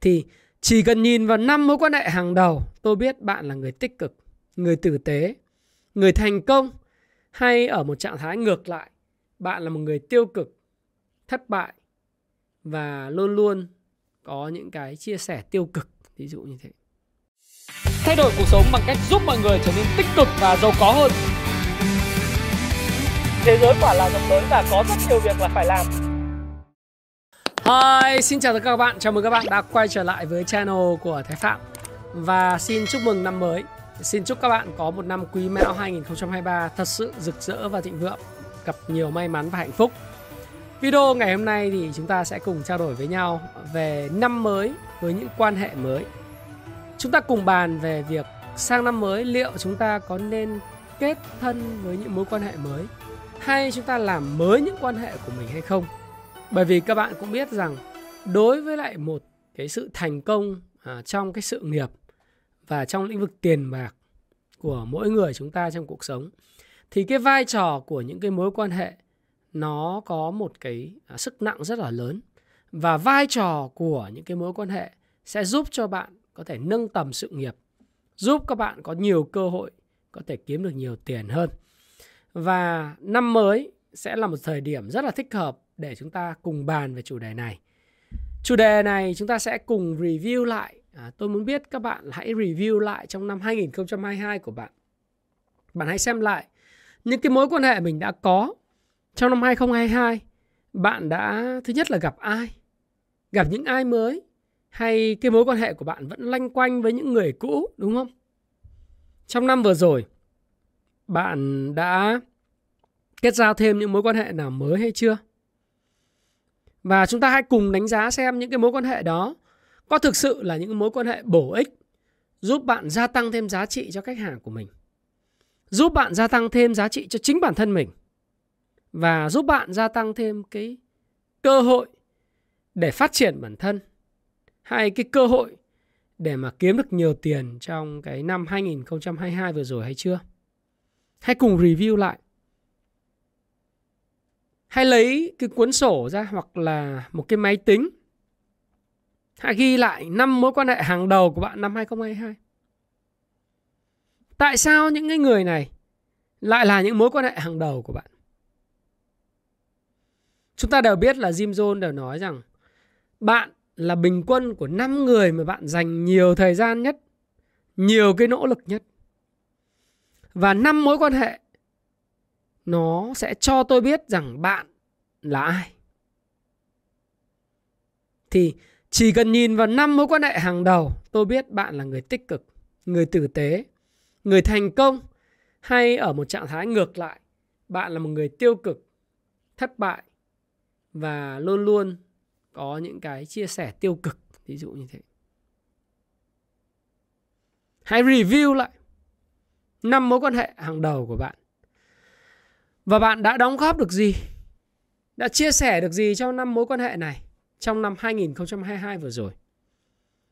Thì chỉ cần nhìn vào năm mối quan hệ hàng đầu, tôi biết bạn là người tích cực, người tử tế, người thành công hay ở một trạng thái ngược lại, bạn là một người tiêu cực, thất bại và luôn luôn có những cái chia sẻ tiêu cực, ví dụ như thế. Thay đổi cuộc sống bằng cách giúp mọi người trở nên tích cực và giàu có hơn. Thế giới quả là rộng lớn và có rất nhiều việc là phải làm. Hi, xin chào tất cả các bạn. Chào mừng các bạn đã quay trở lại với channel của Thái Phạm. Và xin chúc mừng năm mới. Xin chúc các bạn có một năm Quý Mão 2023 thật sự rực rỡ và thịnh vượng, gặp nhiều may mắn và hạnh phúc. Video ngày hôm nay thì chúng ta sẽ cùng trao đổi với nhau về năm mới với những quan hệ mới. Chúng ta cùng bàn về việc sang năm mới liệu chúng ta có nên kết thân với những mối quan hệ mới hay chúng ta làm mới những quan hệ của mình hay không bởi vì các bạn cũng biết rằng đối với lại một cái sự thành công à, trong cái sự nghiệp và trong lĩnh vực tiền bạc của mỗi người chúng ta trong cuộc sống thì cái vai trò của những cái mối quan hệ nó có một cái à, sức nặng rất là lớn. Và vai trò của những cái mối quan hệ sẽ giúp cho bạn có thể nâng tầm sự nghiệp giúp các bạn có nhiều cơ hội có thể kiếm được nhiều tiền hơn. Và năm mới sẽ là một thời điểm rất là thích hợp để chúng ta cùng bàn về chủ đề này. Chủ đề này chúng ta sẽ cùng review lại. À, tôi muốn biết các bạn hãy review lại trong năm 2022 của bạn. Bạn hãy xem lại những cái mối quan hệ mình đã có trong năm 2022. Bạn đã thứ nhất là gặp ai? Gặp những ai mới? Hay cái mối quan hệ của bạn vẫn lanh quanh với những người cũ đúng không? Trong năm vừa rồi, bạn đã kết giao thêm những mối quan hệ nào mới hay chưa? Và chúng ta hãy cùng đánh giá xem những cái mối quan hệ đó có thực sự là những mối quan hệ bổ ích, giúp bạn gia tăng thêm giá trị cho khách hàng của mình. Giúp bạn gia tăng thêm giá trị cho chính bản thân mình. Và giúp bạn gia tăng thêm cái cơ hội để phát triển bản thân, hay cái cơ hội để mà kiếm được nhiều tiền trong cái năm 2022 vừa rồi hay chưa? Hãy cùng review lại hay lấy cái cuốn sổ ra hoặc là một cái máy tính. Hãy ghi lại năm mối quan hệ hàng đầu của bạn năm 2022 tại sao những cái người này lại là những mối quan hệ hàng đầu của bạn? Chúng ta đều biết là Jim Jones đều nói rằng bạn là bình quân của 5 người mà bạn dành nhiều thời gian nhất, nhiều cái nỗ lực nhất. Và năm mối quan hệ nó sẽ cho tôi biết rằng bạn là ai. Thì chỉ cần nhìn vào năm mối quan hệ hàng đầu, tôi biết bạn là người tích cực, người tử tế, người thành công hay ở một trạng thái ngược lại, bạn là một người tiêu cực, thất bại và luôn luôn có những cái chia sẻ tiêu cực, ví dụ như thế. Hãy review lại năm mối quan hệ hàng đầu của bạn và bạn đã đóng góp được gì? Đã chia sẻ được gì trong năm mối quan hệ này trong năm 2022 vừa rồi?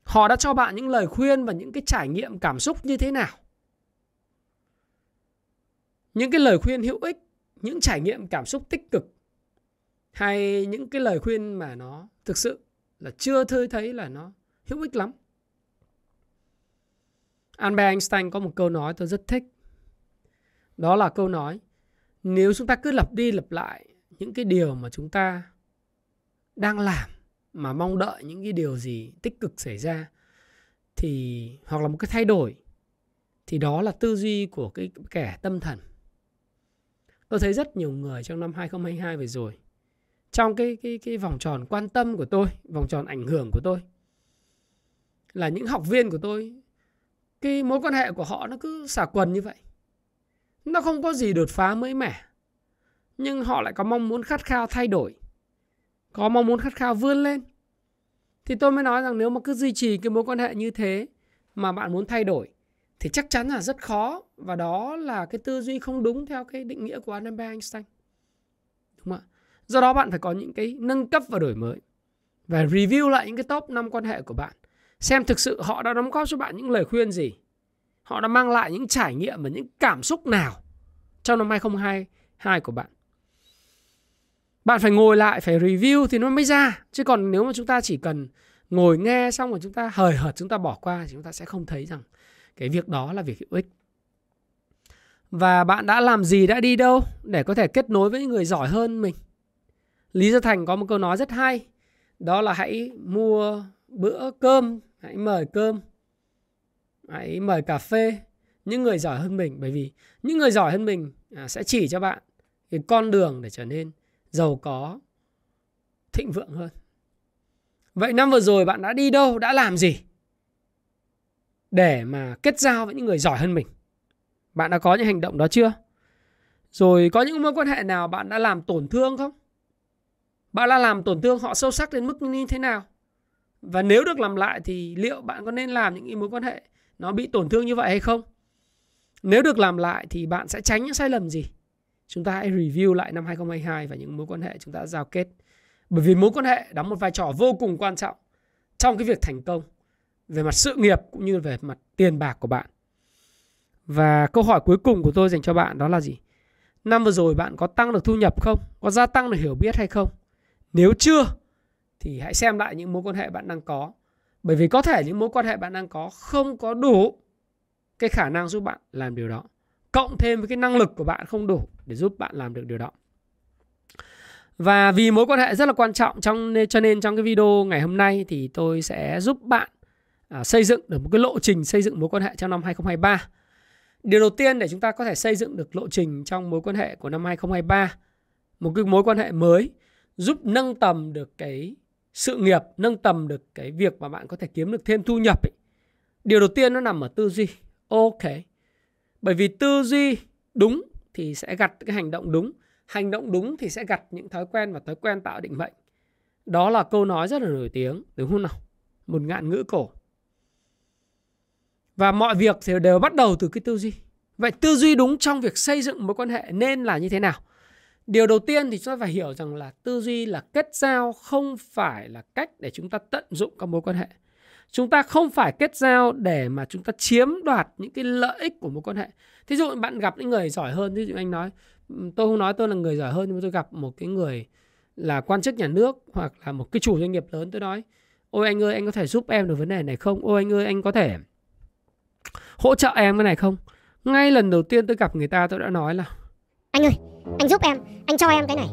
Họ đã cho bạn những lời khuyên và những cái trải nghiệm cảm xúc như thế nào? Những cái lời khuyên hữu ích, những trải nghiệm cảm xúc tích cực hay những cái lời khuyên mà nó thực sự là chưa thấy thấy là nó hữu ích lắm. Albert Einstein có một câu nói tôi rất thích. Đó là câu nói nếu chúng ta cứ lặp đi lặp lại những cái điều mà chúng ta đang làm mà mong đợi những cái điều gì tích cực xảy ra thì hoặc là một cái thay đổi thì đó là tư duy của cái kẻ tâm thần. Tôi thấy rất nhiều người trong năm 2022 vừa rồi trong cái cái cái vòng tròn quan tâm của tôi, vòng tròn ảnh hưởng của tôi là những học viên của tôi cái mối quan hệ của họ nó cứ xả quần như vậy nó không có gì đột phá mới mẻ. Nhưng họ lại có mong muốn khát khao thay đổi. Có mong muốn khát khao vươn lên. Thì tôi mới nói rằng nếu mà cứ duy trì cái mối quan hệ như thế mà bạn muốn thay đổi, thì chắc chắn là rất khó. Và đó là cái tư duy không đúng theo cái định nghĩa của Albert Einstein. Đúng không ạ? Do đó bạn phải có những cái nâng cấp và đổi mới. Và review lại những cái top 5 quan hệ của bạn. Xem thực sự họ đã đóng góp cho bạn những lời khuyên gì họ đã mang lại những trải nghiệm và những cảm xúc nào trong năm 2022 của bạn? Bạn phải ngồi lại, phải review thì nó mới ra. Chứ còn nếu mà chúng ta chỉ cần ngồi nghe xong rồi chúng ta hời hợt, chúng ta bỏ qua thì chúng ta sẽ không thấy rằng cái việc đó là việc hữu ích. Và bạn đã làm gì, đã đi đâu để có thể kết nối với những người giỏi hơn mình? Lý gia thành có một câu nói rất hay, đó là hãy mua bữa cơm, hãy mời cơm hãy mời cà phê. Những người giỏi hơn mình, bởi vì những người giỏi hơn mình à, sẽ chỉ cho bạn cái con đường để trở nên giàu có, thịnh vượng hơn. Vậy năm vừa rồi bạn đã đi đâu, đã làm gì để mà kết giao với những người giỏi hơn mình? Bạn đã có những hành động đó chưa? Rồi có những mối quan hệ nào bạn đã làm tổn thương không? Bạn đã làm tổn thương họ sâu sắc đến mức như thế nào? Và nếu được làm lại thì liệu bạn có nên làm những mối quan hệ nó bị tổn thương như vậy hay không? Nếu được làm lại thì bạn sẽ tránh những sai lầm gì? Chúng ta hãy review lại năm 2022 và những mối quan hệ chúng ta giao kết. Bởi vì mối quan hệ đóng một vai trò vô cùng quan trọng trong cái việc thành công về mặt sự nghiệp cũng như về mặt tiền bạc của bạn. Và câu hỏi cuối cùng của tôi dành cho bạn đó là gì? Năm vừa rồi bạn có tăng được thu nhập không? Có gia tăng được hiểu biết hay không? Nếu chưa, thì hãy xem lại những mối quan hệ bạn đang có bởi vì có thể những mối quan hệ bạn đang có không có đủ cái khả năng giúp bạn làm điều đó cộng thêm với cái năng lực của bạn không đủ để giúp bạn làm được điều đó và vì mối quan hệ rất là quan trọng trong cho nên trong cái video ngày hôm nay thì tôi sẽ giúp bạn à, xây dựng được một cái lộ trình xây dựng mối quan hệ trong năm 2023. Điều đầu tiên để chúng ta có thể xây dựng được lộ trình trong mối quan hệ của năm 2023, một cái mối quan hệ mới giúp nâng tầm được cái sự nghiệp, nâng tầm được cái việc mà bạn có thể kiếm được thêm thu nhập ấy. Điều đầu tiên nó nằm ở tư duy. Ok. Bởi vì tư duy đúng thì sẽ gặt cái hành động đúng hành động đúng thì sẽ gặt những thói quen và thói quen tạo định mệnh đó là câu nói rất là nổi tiếng đúng không nào một ngạn ngữ cổ và mọi việc thì đều bắt đầu từ cái tư duy vậy tư duy đúng trong việc xây dựng mối quan hệ nên là như thế nào điều đầu tiên thì chúng ta phải hiểu rằng là tư duy là kết giao không phải là cách để chúng ta tận dụng các mối quan hệ. Chúng ta không phải kết giao để mà chúng ta chiếm đoạt những cái lợi ích của mối quan hệ. Thí dụ bạn gặp những người giỏi hơn, thí dụ anh nói ừ, tôi không nói tôi là người giỏi hơn, nhưng mà tôi gặp một cái người là quan chức nhà nước hoặc là một cái chủ doanh nghiệp lớn, tôi nói, ôi anh ơi, anh có thể giúp em được vấn đề này không? Ôi anh ơi, anh có thể hỗ trợ em cái này không? Ngay lần đầu tiên tôi gặp người ta, tôi đã nói là, anh ơi anh giúp em anh cho em cái này.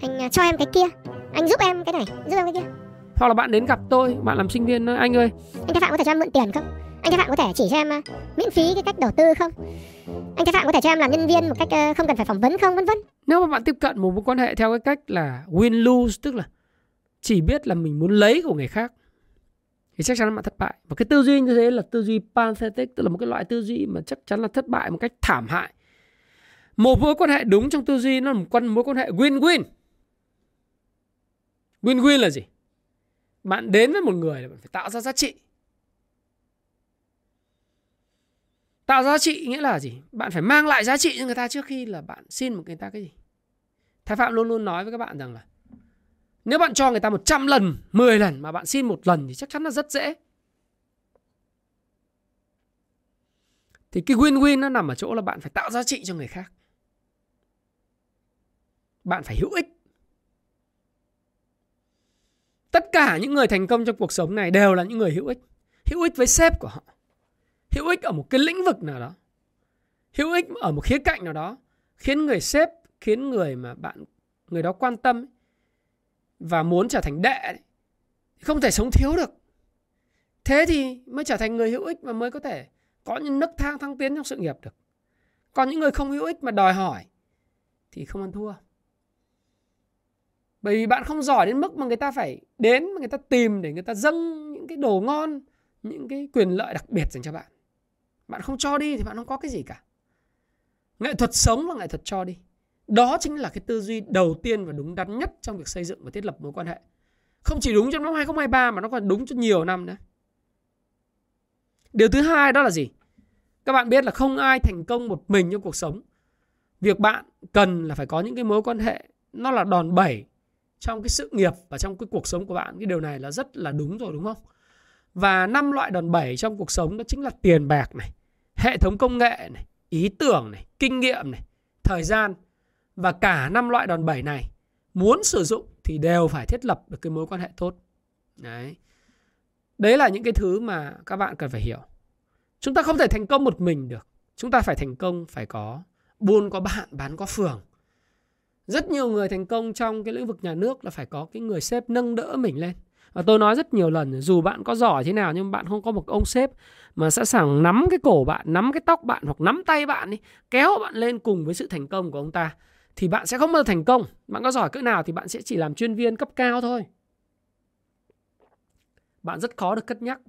Anh à, cho em cái kia. Anh giúp em cái này giúp em cái kia. Hoặc là bạn đến gặp tôi bạn làm sinh viên nói anh ơi. Anh Thái Phạm có thể cho em mượn tiền không? Anh Thái Phạm có thể chỉ cho em uh, miễn phí cái cách đầu tư không? Anh Thái Phạm có thể cho em làm nhân viên một cách uh, không cần phải phỏng vấn không vân vân. Nếu mà bạn tiếp cận một mối quan hệ theo cái cách là win lose tức là chỉ biết là mình muốn lấy của người khác thì chắc chắn là bạn thất bại. Và cái tư duy như thế là tư duy pathetic tức là một cái loại tư duy mà chắc chắn là thất bại một cách thảm hại một mối quan hệ đúng trong tư duy nó là một mối quan hệ win-win. Win-win là gì? Bạn đến với một người là bạn phải tạo ra giá trị. Tạo giá trị nghĩa là gì? Bạn phải mang lại giá trị cho người ta trước khi là bạn xin một người ta cái gì? Thái phạm luôn luôn nói với các bạn rằng là nếu bạn cho người ta 100 lần 10 lần mà bạn xin một lần thì chắc chắn là rất dễ. Thì cái win-win nó nằm ở chỗ là bạn phải tạo giá trị cho người khác bạn phải hữu ích. Tất cả những người thành công trong cuộc sống này đều là những người hữu ích. Hữu ích với sếp của họ. Hữu ích ở một cái lĩnh vực nào đó. Hữu ích ở một khía cạnh nào đó, khiến người sếp, khiến người mà bạn, người đó quan tâm và muốn trở thành đệ không thể sống thiếu được. Thế thì mới trở thành người hữu ích và mới có thể có những nấc thang thăng tiến trong sự nghiệp được. Còn những người không hữu ích mà đòi hỏi thì không ăn thua bởi vì bạn không giỏi đến mức mà người ta phải đến mà người ta tìm để người ta dâng những cái đồ ngon, những cái quyền lợi đặc biệt dành cho bạn. Bạn không cho đi thì bạn không có cái gì cả. Nghệ thuật sống là nghệ thuật cho đi. Đó chính là cái tư duy đầu tiên và đúng đắn nhất trong việc xây dựng và thiết lập mối quan hệ. Không chỉ đúng trong năm 2023 mà nó còn đúng cho nhiều năm nữa. Điều thứ hai đó là gì? Các bạn biết là không ai thành công một mình trong cuộc sống. Việc bạn cần là phải có những cái mối quan hệ nó là đòn bẩy trong cái sự nghiệp và trong cái cuộc sống của bạn, cái điều này là rất là đúng rồi, đúng không? Và năm loại đòn bẩy trong cuộc sống đó chính là tiền bạc này, hệ thống công nghệ này, ý tưởng này, kinh nghiệm này, thời gian. Và cả năm loại đòn bẩy này muốn sử dụng thì đều phải thiết lập được cái mối quan hệ tốt. Đấy. Đấy là những cái thứ mà các bạn cần phải hiểu. Chúng ta không thể thành công một mình được. Chúng ta phải thành công, phải có buôn, có bạn, bán, có phường rất nhiều người thành công trong cái lĩnh vực nhà nước là phải có cái người sếp nâng đỡ mình lên. Và tôi nói rất nhiều lần, dù bạn có giỏi thế nào nhưng bạn không có một ông sếp mà sẵn sàng nắm cái cổ bạn, nắm cái tóc bạn hoặc nắm tay bạn đi kéo bạn lên cùng với sự thành công của ông ta, thì bạn sẽ không bao giờ thành công. Bạn có giỏi cỡ nào thì bạn sẽ chỉ làm chuyên viên cấp cao thôi. Bạn rất khó được cất nhắc,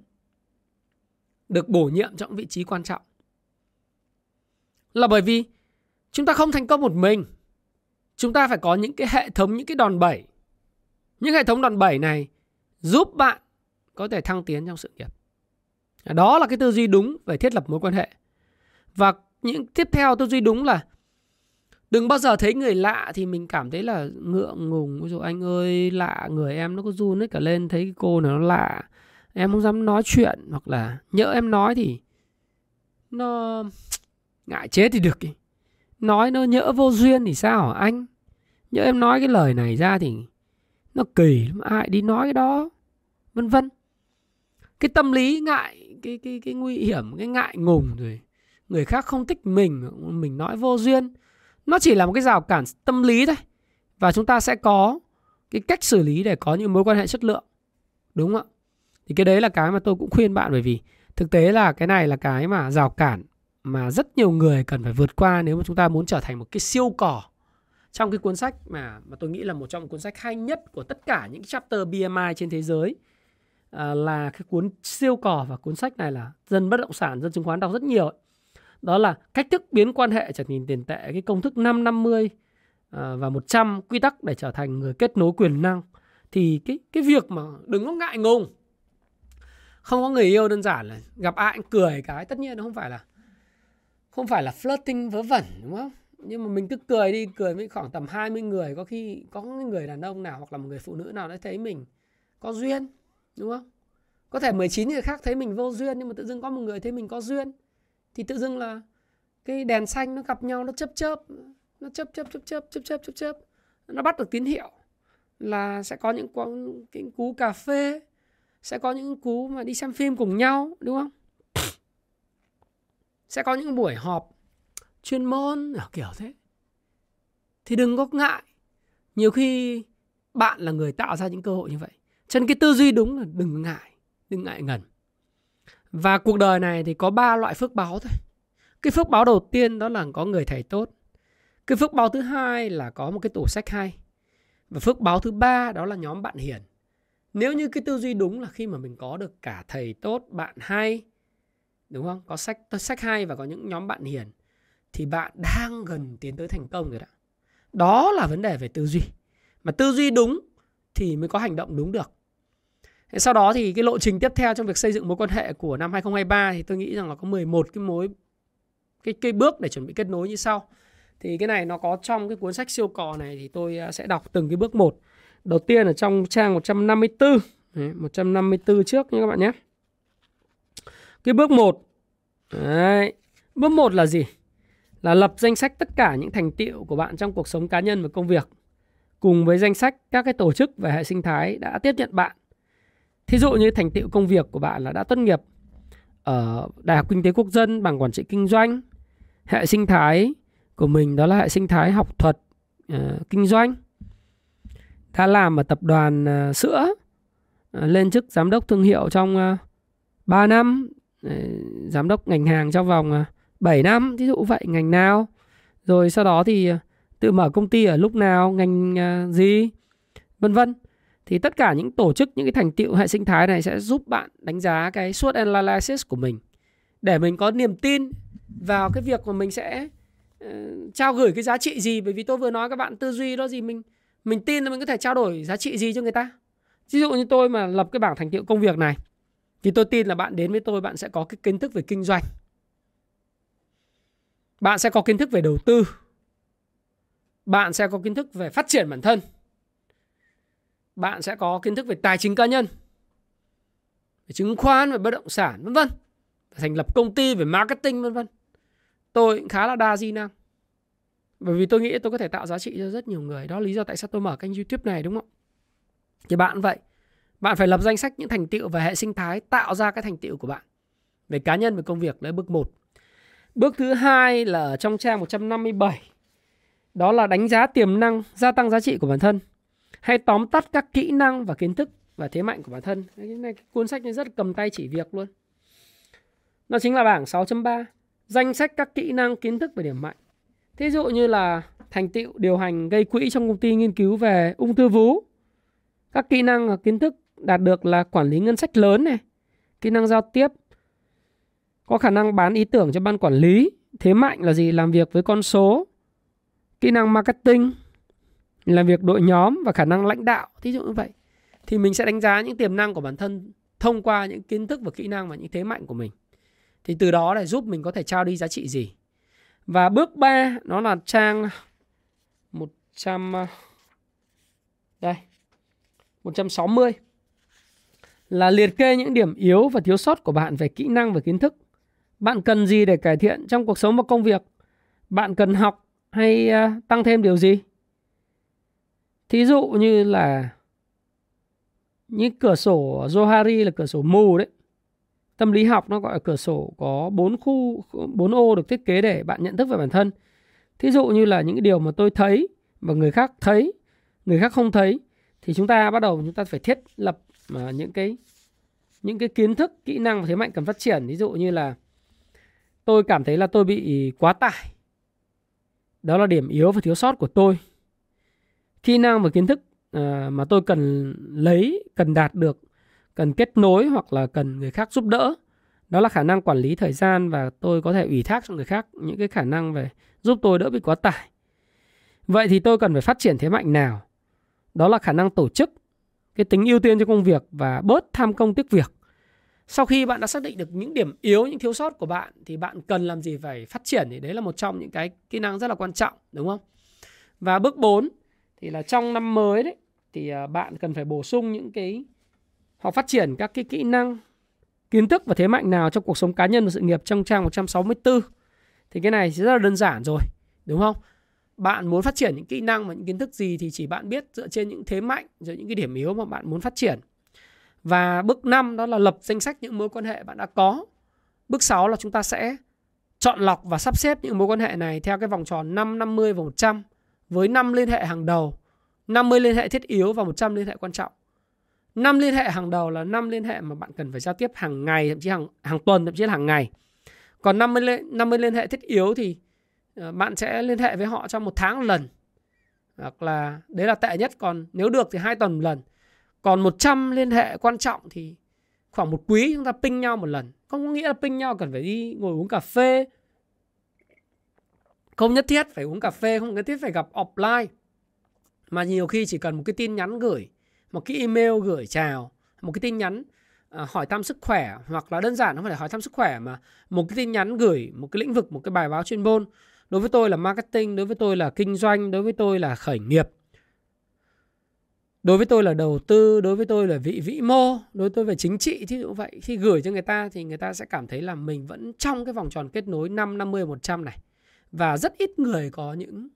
được bổ nhiệm trong vị trí quan trọng. Là bởi vì chúng ta không thành công một mình chúng ta phải có những cái hệ thống, những cái đòn bẩy. Những hệ thống đòn bẩy này giúp bạn có thể thăng tiến trong sự nghiệp. Đó là cái tư duy đúng về thiết lập mối quan hệ. Và những tiếp theo tư duy đúng là đừng bao giờ thấy người lạ thì mình cảm thấy là ngượng ngùng. Ví dụ, anh ơi, lạ người em nó có run hết cả lên, thấy cô này nó lạ, em không dám nói chuyện. Hoặc là nhỡ em nói thì nó ngại chết thì được nói nó nhỡ vô duyên thì sao hả anh? Nhỡ em nói cái lời này ra thì nó kỳ lắm, ai đi nói cái đó? Vân vân. Cái tâm lý ngại, cái cái cái nguy hiểm, cái ngại ngùng rồi, người khác không thích mình mình nói vô duyên, nó chỉ là một cái rào cản tâm lý thôi. Và chúng ta sẽ có cái cách xử lý để có những mối quan hệ chất lượng, đúng không ạ? Thì cái đấy là cái mà tôi cũng khuyên bạn bởi vì thực tế là cái này là cái mà rào cản mà rất nhiều người cần phải vượt qua nếu mà chúng ta muốn trở thành một cái siêu cỏ. Trong cái cuốn sách mà mà tôi nghĩ là một trong cuốn sách hay nhất của tất cả những chapter BMI trên thế giới à, là cái cuốn siêu cỏ và cuốn sách này là dân bất động sản dân chứng khoán đọc rất nhiều ấy. đó là cách thức biến quan hệ trở thành tiền tệ cái công thức 550 à, và 100 quy tắc để trở thành người kết nối quyền năng. Thì cái cái việc mà đừng có ngại ngùng. Không có người yêu đơn giản là gặp ai cũng cười cái tất nhiên nó không phải là không phải là flirting vớ vẩn, đúng không? Nhưng mà mình cứ cười đi, cười với khoảng tầm 20 người, có khi có người đàn ông nào hoặc là một người phụ nữ nào đấy thấy mình có duyên, đúng không? Có thể 19 người khác thấy mình vô duyên, nhưng mà tự dưng có một người thấy mình có duyên, thì tự dưng là cái đèn xanh nó gặp nhau, nó chớp chớp, nó chớp chớp chớp chớp chớp chớp chớp chớp, nó bắt được tín hiệu là sẽ có những cái cú cà phê, sẽ có những cú mà đi xem phim cùng nhau, đúng không? Sẽ có những buổi họp chuyên môn à, kiểu thế. Thì đừng có ngại. Nhiều khi bạn là người tạo ra những cơ hội như vậy. Cho nên cái tư duy đúng là đừng ngại đừng ngại ngần. Và cuộc đời này thì có ba loại phước báo thôi. Cái phước báo đầu tiên đó là có người thầy tốt. Cái phước báo thứ hai là có một cái tủ sách hay. Và phước báo thứ ba đó là nhóm bạn hiền. Nếu như cái tư duy đúng là khi mà mình có được cả thầy tốt, bạn hay đúng không có sách sách hay và có những nhóm bạn hiền thì bạn đang gần tiến tới thành công rồi đó đó là vấn đề về tư duy mà tư duy đúng thì mới có hành động đúng được sau đó thì cái lộ trình tiếp theo trong việc xây dựng mối quan hệ của năm 2023 thì tôi nghĩ rằng là có 11 cái mối cái cái bước để chuẩn bị kết nối như sau. Thì cái này nó có trong cái cuốn sách siêu cò này thì tôi à, sẽ đọc từng cái bước một. Đầu tiên ở trong trang 154. Đấy, 154 trước nha các bạn nhé. Cái bước 1. Đấy. Bước 1 là gì? Là lập danh sách tất cả những thành tiệu của bạn trong cuộc sống cá nhân và công việc cùng với danh sách các cái tổ chức về hệ sinh thái đã tiếp nhận bạn. Thí dụ như thành tiệu công việc của bạn là đã tốt nghiệp ở Đại học Kinh tế Quốc dân bằng quản trị kinh doanh. Hệ sinh thái của mình đó là hệ sinh thái học thuật uh, kinh doanh đã làm ở tập đoàn uh, sữa uh, lên chức giám đốc thương hiệu trong uh, 3 năm giám đốc ngành hàng trong vòng à, 7 năm ví dụ vậy ngành nào? Rồi sau đó thì à, tự mở công ty ở lúc nào ngành à, gì? Vân vân. Thì tất cả những tổ chức những cái thành tựu hệ sinh thái này sẽ giúp bạn đánh giá cái SWOT analysis của mình. Để mình có niềm tin vào cái việc mà mình sẽ uh, trao gửi cái giá trị gì. Bởi vì tôi vừa nói các bạn tư duy đó gì mình mình tin là mình có thể trao đổi giá trị gì cho người ta. Ví dụ như tôi mà lập cái bảng thành tựu công việc này thì tôi tin là bạn đến với tôi, bạn sẽ có cái kiến thức về kinh doanh. Bạn sẽ có kiến thức về đầu tư. Bạn sẽ có kiến thức về phát triển bản thân. Bạn sẽ có kiến thức về tài chính cá nhân, về chứng khoán, về bất động sản, vân vân. Thành lập công ty về marketing, vân vân. Tôi cũng khá là đa di năng. Bởi vì tôi nghĩ tôi có thể tạo giá trị cho rất nhiều người. Đó là lý do tại sao tôi mở kênh youtube này, đúng không? Thì bạn vậy. Bạn phải lập danh sách những thành tựu và hệ sinh thái tạo ra cái thành tựu của bạn về cá nhân và công việc đấy bước 1. Bước thứ hai là ở trong trang 157. Đó là đánh giá tiềm năng, gia tăng giá trị của bản thân. Hay tóm tắt các kỹ năng và kiến thức và thế mạnh của bản thân. Cái này cái cuốn sách này rất cầm tay chỉ việc luôn. Nó chính là bảng 6.3, danh sách các kỹ năng, kiến thức và điểm mạnh. Thí dụ như là thành tựu điều hành gây quỹ trong công ty nghiên cứu về ung thư vú. Các kỹ năng và kiến thức đạt được là quản lý ngân sách lớn này, kỹ năng giao tiếp, có khả năng bán ý tưởng cho ban quản lý, thế mạnh là gì? Làm việc với con số, kỹ năng marketing, làm việc đội nhóm và khả năng lãnh đạo, thí dụ như vậy. Thì mình sẽ đánh giá những tiềm năng của bản thân thông qua những kiến thức và kỹ năng và những thế mạnh của mình. Thì từ đó để giúp mình có thể trao đi giá trị gì. Và bước 3 nó là trang 100 đây 160 là liệt kê những điểm yếu và thiếu sót của bạn về kỹ năng và kiến thức. Bạn cần gì để cải thiện trong cuộc sống và công việc? Bạn cần học hay à, tăng thêm điều gì? Thí dụ như là những cửa sổ Johari là cửa sổ mù đấy. Tâm lý học nó gọi là cửa sổ có 4 khu 4 ô được thiết kế để bạn nhận thức về bản thân. Thí dụ như là những điều mà tôi thấy và người khác thấy, người khác không thấy thì chúng ta bắt đầu chúng ta phải thiết lập mà những cái những cái kiến thức, kỹ năng và thế mạnh cần phát triển. Ví dụ như là tôi cảm thấy là tôi bị quá tải. Đó là điểm yếu và thiếu sót của tôi. Kỹ năng và kiến thức à, mà tôi cần lấy, cần đạt được, cần kết nối hoặc là cần người khác giúp đỡ. Đó là khả năng quản lý thời gian và tôi có thể ủy thác cho người khác những cái khả năng về giúp tôi đỡ bị quá tải. Vậy thì tôi cần phải phát triển thế mạnh nào? Đó là khả năng tổ chức, cái tính ưu tiên cho công việc và bớt tham công tiếc việc. Sau khi bạn đã xác định được những điểm yếu, những thiếu sót của bạn thì bạn cần làm gì phải phát triển thì đấy là một trong những cái kỹ năng rất là quan trọng, đúng không? Và bước 4 thì là trong năm mới đấy thì à, bạn cần phải bổ sung những cái hoặc phát triển các cái kỹ năng, kiến thức và thế mạnh nào trong cuộc sống cá nhân và sự nghiệp trong trang 164. Thì cái này sẽ rất là đơn giản rồi, đúng không? Bạn muốn phát triển những kỹ năng và những kiến thức gì thì chỉ bạn biết dựa trên những thế mạnh rồi những cái điểm yếu mà bạn muốn phát triển. Và bước 5 đó là lập danh sách những mối quan hệ bạn đã có. Bước 6 là chúng ta sẽ chọn lọc và sắp xếp những mối quan hệ này theo cái vòng tròn 5, 50 và 100 với 5 liên hệ hàng đầu, 50 liên hệ thiết yếu và 100 liên hệ quan trọng. 5 liên hệ hàng đầu là 5 liên hệ mà bạn cần phải giao tiếp hàng ngày, thậm chí hàng hàng tuần, thậm chí là hàng ngày. Còn 50 50 liên hệ thiết yếu thì Ờ, bạn sẽ liên hệ với họ trong một tháng một lần. Hoặc là đấy là tệ nhất còn nếu được thì hai tuần một lần. Còn 100 liên hệ quan trọng thì khoảng một quý chúng ta ping nhau một lần. Không có nghĩa là ping nhau cần phải đi ngồi uống cà phê. Không nhất thiết phải uống cà phê không nhất thiết phải gặp offline. Mà nhiều khi chỉ cần một cái tin nhắn gửi một cái email gửi chào một cái tin nhắn à, hỏi thăm sức khỏe hoặc là đơn giản không phải là hỏi thăm sức khỏe mà một cái tin nhắn gửi một cái lĩnh vực một cái bài báo chuyên môn đối với tôi là marketing, đối với tôi là kinh doanh, đối với tôi là khởi nghiệp. Đối với tôi là đầu tư, đối với tôi là vị vĩ mô, đối với tôi về chính trị thí dụ vậy. Khi gửi cho người ta thì người ta sẽ cảm thấy là mình vẫn trong cái vòng tròn kết nối 5 50 100 này. Và rất ít người có những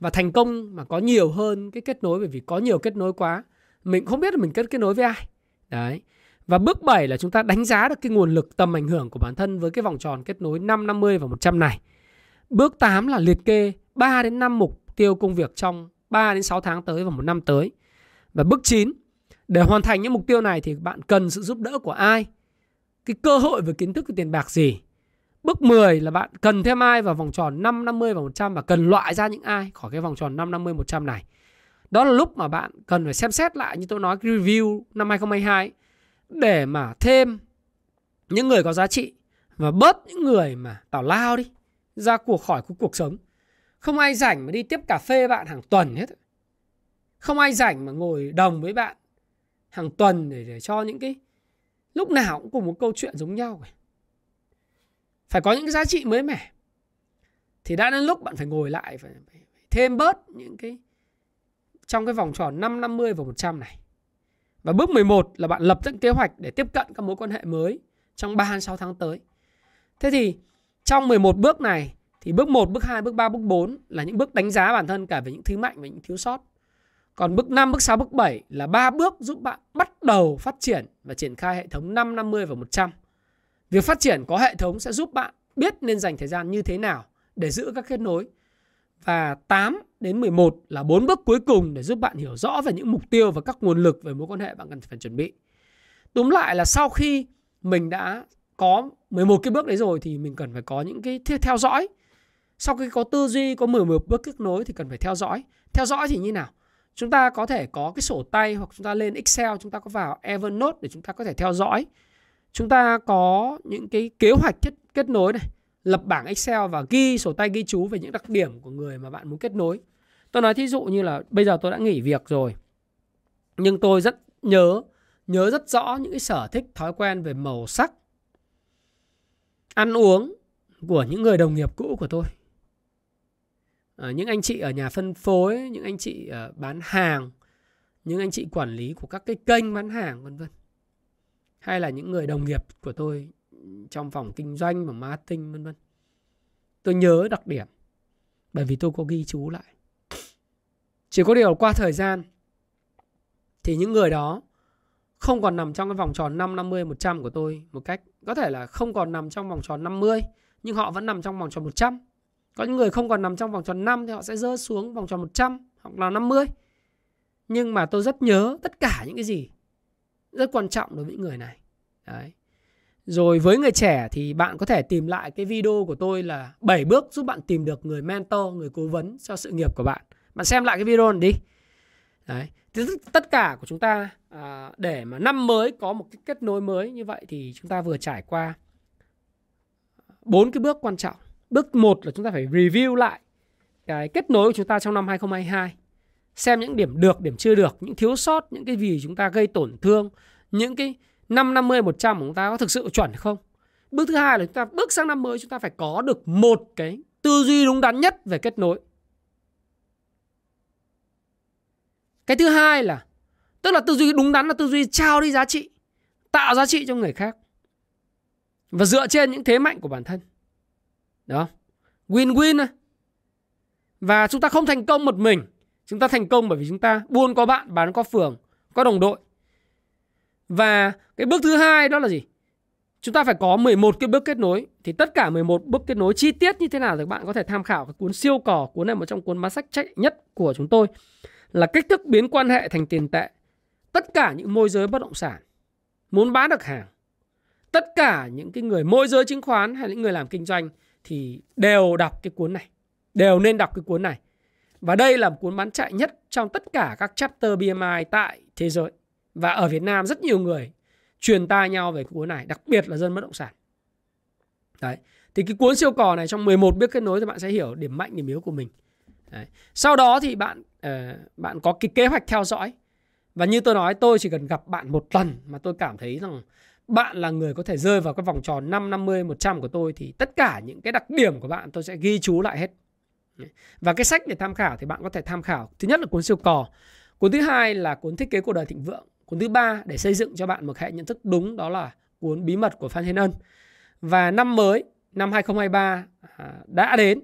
và thành công mà có nhiều hơn cái kết nối, bởi vì có nhiều kết nối quá, mình không biết là mình kết kết nối với ai. Đấy. Và bước 7 là chúng ta đánh giá được cái nguồn lực tầm ảnh hưởng của bản thân với cái vòng tròn kết nối 5 50 và 100 này. Bước 8 là liệt kê 3 đến 5 mục tiêu công việc trong 3 đến 6 tháng tới và một năm tới. Và bước 9, để hoàn thành những mục tiêu này thì bạn cần sự giúp đỡ của ai? Cái cơ hội về kiến thức về tiền bạc gì? Bước 10 là bạn cần thêm ai vào vòng tròn 5, 50 và 100 và cần loại ra những ai khỏi cái vòng tròn 5, 50, 100 này. Đó là lúc mà bạn cần phải xem xét lại như tôi nói cái review năm 2022 để mà thêm những người có giá trị và bớt những người mà tào lao đi ra cuộc khỏi của cuộc sống không ai rảnh mà đi tiếp cà phê bạn hàng tuần hết không ai rảnh mà ngồi đồng với bạn hàng tuần để, để cho những cái lúc nào cũng cùng một câu chuyện giống nhau phải có những cái giá trị mới mẻ thì đã đến lúc bạn phải ngồi lại phải, phải, phải thêm bớt những cái trong cái vòng tròn 5 50 và 100 này. Và bước 11 là bạn lập những kế hoạch để tiếp cận các mối quan hệ mới trong 3 6 tháng tới. Thế thì trong 11 bước này thì bước 1, bước 2, bước 3, bước 4 là những bước đánh giá bản thân cả về những thứ mạnh và những thiếu sót. Còn bước 5, bước 6, bước 7 là ba bước giúp bạn bắt đầu phát triển và triển khai hệ thống 5, 50 và 100. Việc phát triển có hệ thống sẽ giúp bạn biết nên dành thời gian như thế nào để giữ các kết nối. Và 8 đến 11 là bốn bước cuối cùng để giúp bạn hiểu rõ về những mục tiêu và các nguồn lực về mối quan hệ bạn cần phải chuẩn bị. Túm lại là sau khi mình đã có 11 cái bước đấy rồi thì mình cần phải có những cái theo dõi. Sau khi có tư duy, có 11 bước kết nối thì cần phải theo dõi. Theo dõi thì như nào? Chúng ta có thể có cái sổ tay hoặc chúng ta lên Excel, chúng ta có vào Evernote để chúng ta có thể theo dõi. Chúng ta có những cái kế hoạch kết, kết nối này, lập bảng Excel và ghi sổ tay ghi chú về những đặc điểm của người mà bạn muốn kết nối. Tôi nói thí dụ như là bây giờ tôi đã nghỉ việc rồi. Nhưng tôi rất nhớ nhớ rất rõ những cái sở thích thói quen về màu sắc ăn uống của những người đồng nghiệp cũ của tôi. À, những anh chị ở nhà phân phối những anh chị uh, bán hàng những anh chị quản lý của các cái kênh bán hàng vân vân. Hay là những người đồng nghiệp của tôi trong phòng kinh doanh và marketing vân vân. Tôi nhớ đặc điểm bởi vì tôi có ghi chú lại. Chỉ có điều qua thời gian thì những người đó không còn nằm trong cái vòng tròn 5 50 100 của tôi một cách có thể là không còn nằm trong vòng tròn 50 nhưng họ vẫn nằm trong vòng tròn 100. Có những người không còn nằm trong vòng tròn 5 thì họ sẽ rơi xuống vòng tròn 100 hoặc là 50. Nhưng mà tôi rất nhớ tất cả những cái gì rất quan trọng đối với những người này. Đấy. Rồi với người trẻ thì bạn có thể tìm lại cái video của tôi là 7 bước giúp bạn tìm được người mentor, người cố vấn cho sự nghiệp của bạn. Bạn xem lại cái video này đi. Đấy. Tất cả của chúng ta à, để mà năm mới có một cái kết nối mới như vậy thì chúng ta vừa trải qua bốn cái bước quan trọng. Bước một là chúng ta phải review lại cái kết nối của chúng ta trong năm 2022. Xem những điểm được, điểm chưa được, những thiếu sót, những cái gì chúng ta gây tổn thương, những cái năm 50 100 của chúng ta có thực sự chuẩn không? Bước thứ hai là chúng ta bước sang năm mới chúng ta phải có được một cái tư duy đúng đắn nhất về kết nối. Cái thứ hai là tức là tư duy đúng đắn là tư duy trao đi giá trị, tạo giá trị cho người khác. Và dựa trên những thế mạnh của bản thân. Đó. Win-win Và chúng ta không thành công một mình. Chúng ta thành công bởi vì chúng ta buôn có bạn, bán có phường, có đồng đội. Và cái bước thứ hai đó là gì? Chúng ta phải có 11 cái bước kết nối. Thì tất cả 11 bước kết nối chi tiết như thế nào thì bạn có thể tham khảo cái cuốn siêu cỏ Cuốn này một trong cuốn bán sách chạy nhất của chúng tôi là cách thức biến quan hệ thành tiền tệ. Tất cả những môi giới bất động sản muốn bán được hàng, tất cả những cái người môi giới chứng khoán hay những người làm kinh doanh thì đều đọc cái cuốn này, đều nên đọc cái cuốn này. Và đây là một cuốn bán chạy nhất trong tất cả các chapter BMI tại thế giới. Và ở Việt Nam rất nhiều người truyền tai nhau về cuốn này, đặc biệt là dân bất động sản. Đấy. Thì cái cuốn siêu cò này trong 11 biết kết nối thì bạn sẽ hiểu điểm mạnh điểm yếu của mình. Đấy. Sau đó thì bạn uh, bạn có cái kế hoạch theo dõi và như tôi nói tôi chỉ cần gặp bạn một lần mà tôi cảm thấy rằng bạn là người có thể rơi vào cái vòng tròn 5, 50, 100 của tôi thì tất cả những cái đặc điểm của bạn tôi sẽ ghi chú lại hết. Và cái sách để tham khảo thì bạn có thể tham khảo. Thứ nhất là cuốn siêu cò. Cuốn thứ hai là cuốn thiết kế cuộc đời thịnh vượng. Cuốn thứ ba để xây dựng cho bạn một hệ nhận thức đúng đó là cuốn bí mật của Phan Thiên Ân. Và năm mới, năm 2023 à, đã đến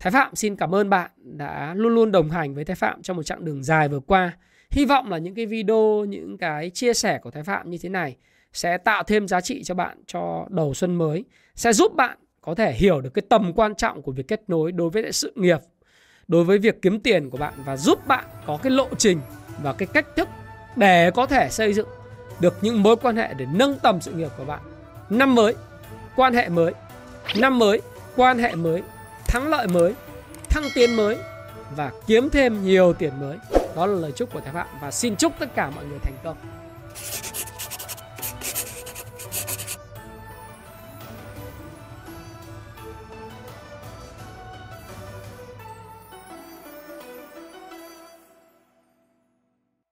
Thái Phạm xin cảm ơn bạn đã luôn luôn đồng hành với Thái Phạm trong một chặng đường dài vừa qua. Hy vọng là những cái video, những cái chia sẻ của Thái Phạm như thế này sẽ tạo thêm giá trị cho bạn cho đầu xuân mới, sẽ giúp bạn có thể hiểu được cái tầm quan trọng của việc kết nối đối với sự nghiệp, đối với việc kiếm tiền của bạn và giúp bạn có cái lộ trình và cái cách thức để có thể xây dựng được những mối quan hệ để nâng tầm sự nghiệp của bạn. Năm mới, quan hệ mới. Năm mới, quan hệ mới thắng lợi mới, thăng tiến mới và kiếm thêm nhiều tiền mới. Đó là lời chúc của Thái Phạm và xin chúc tất cả mọi người thành công.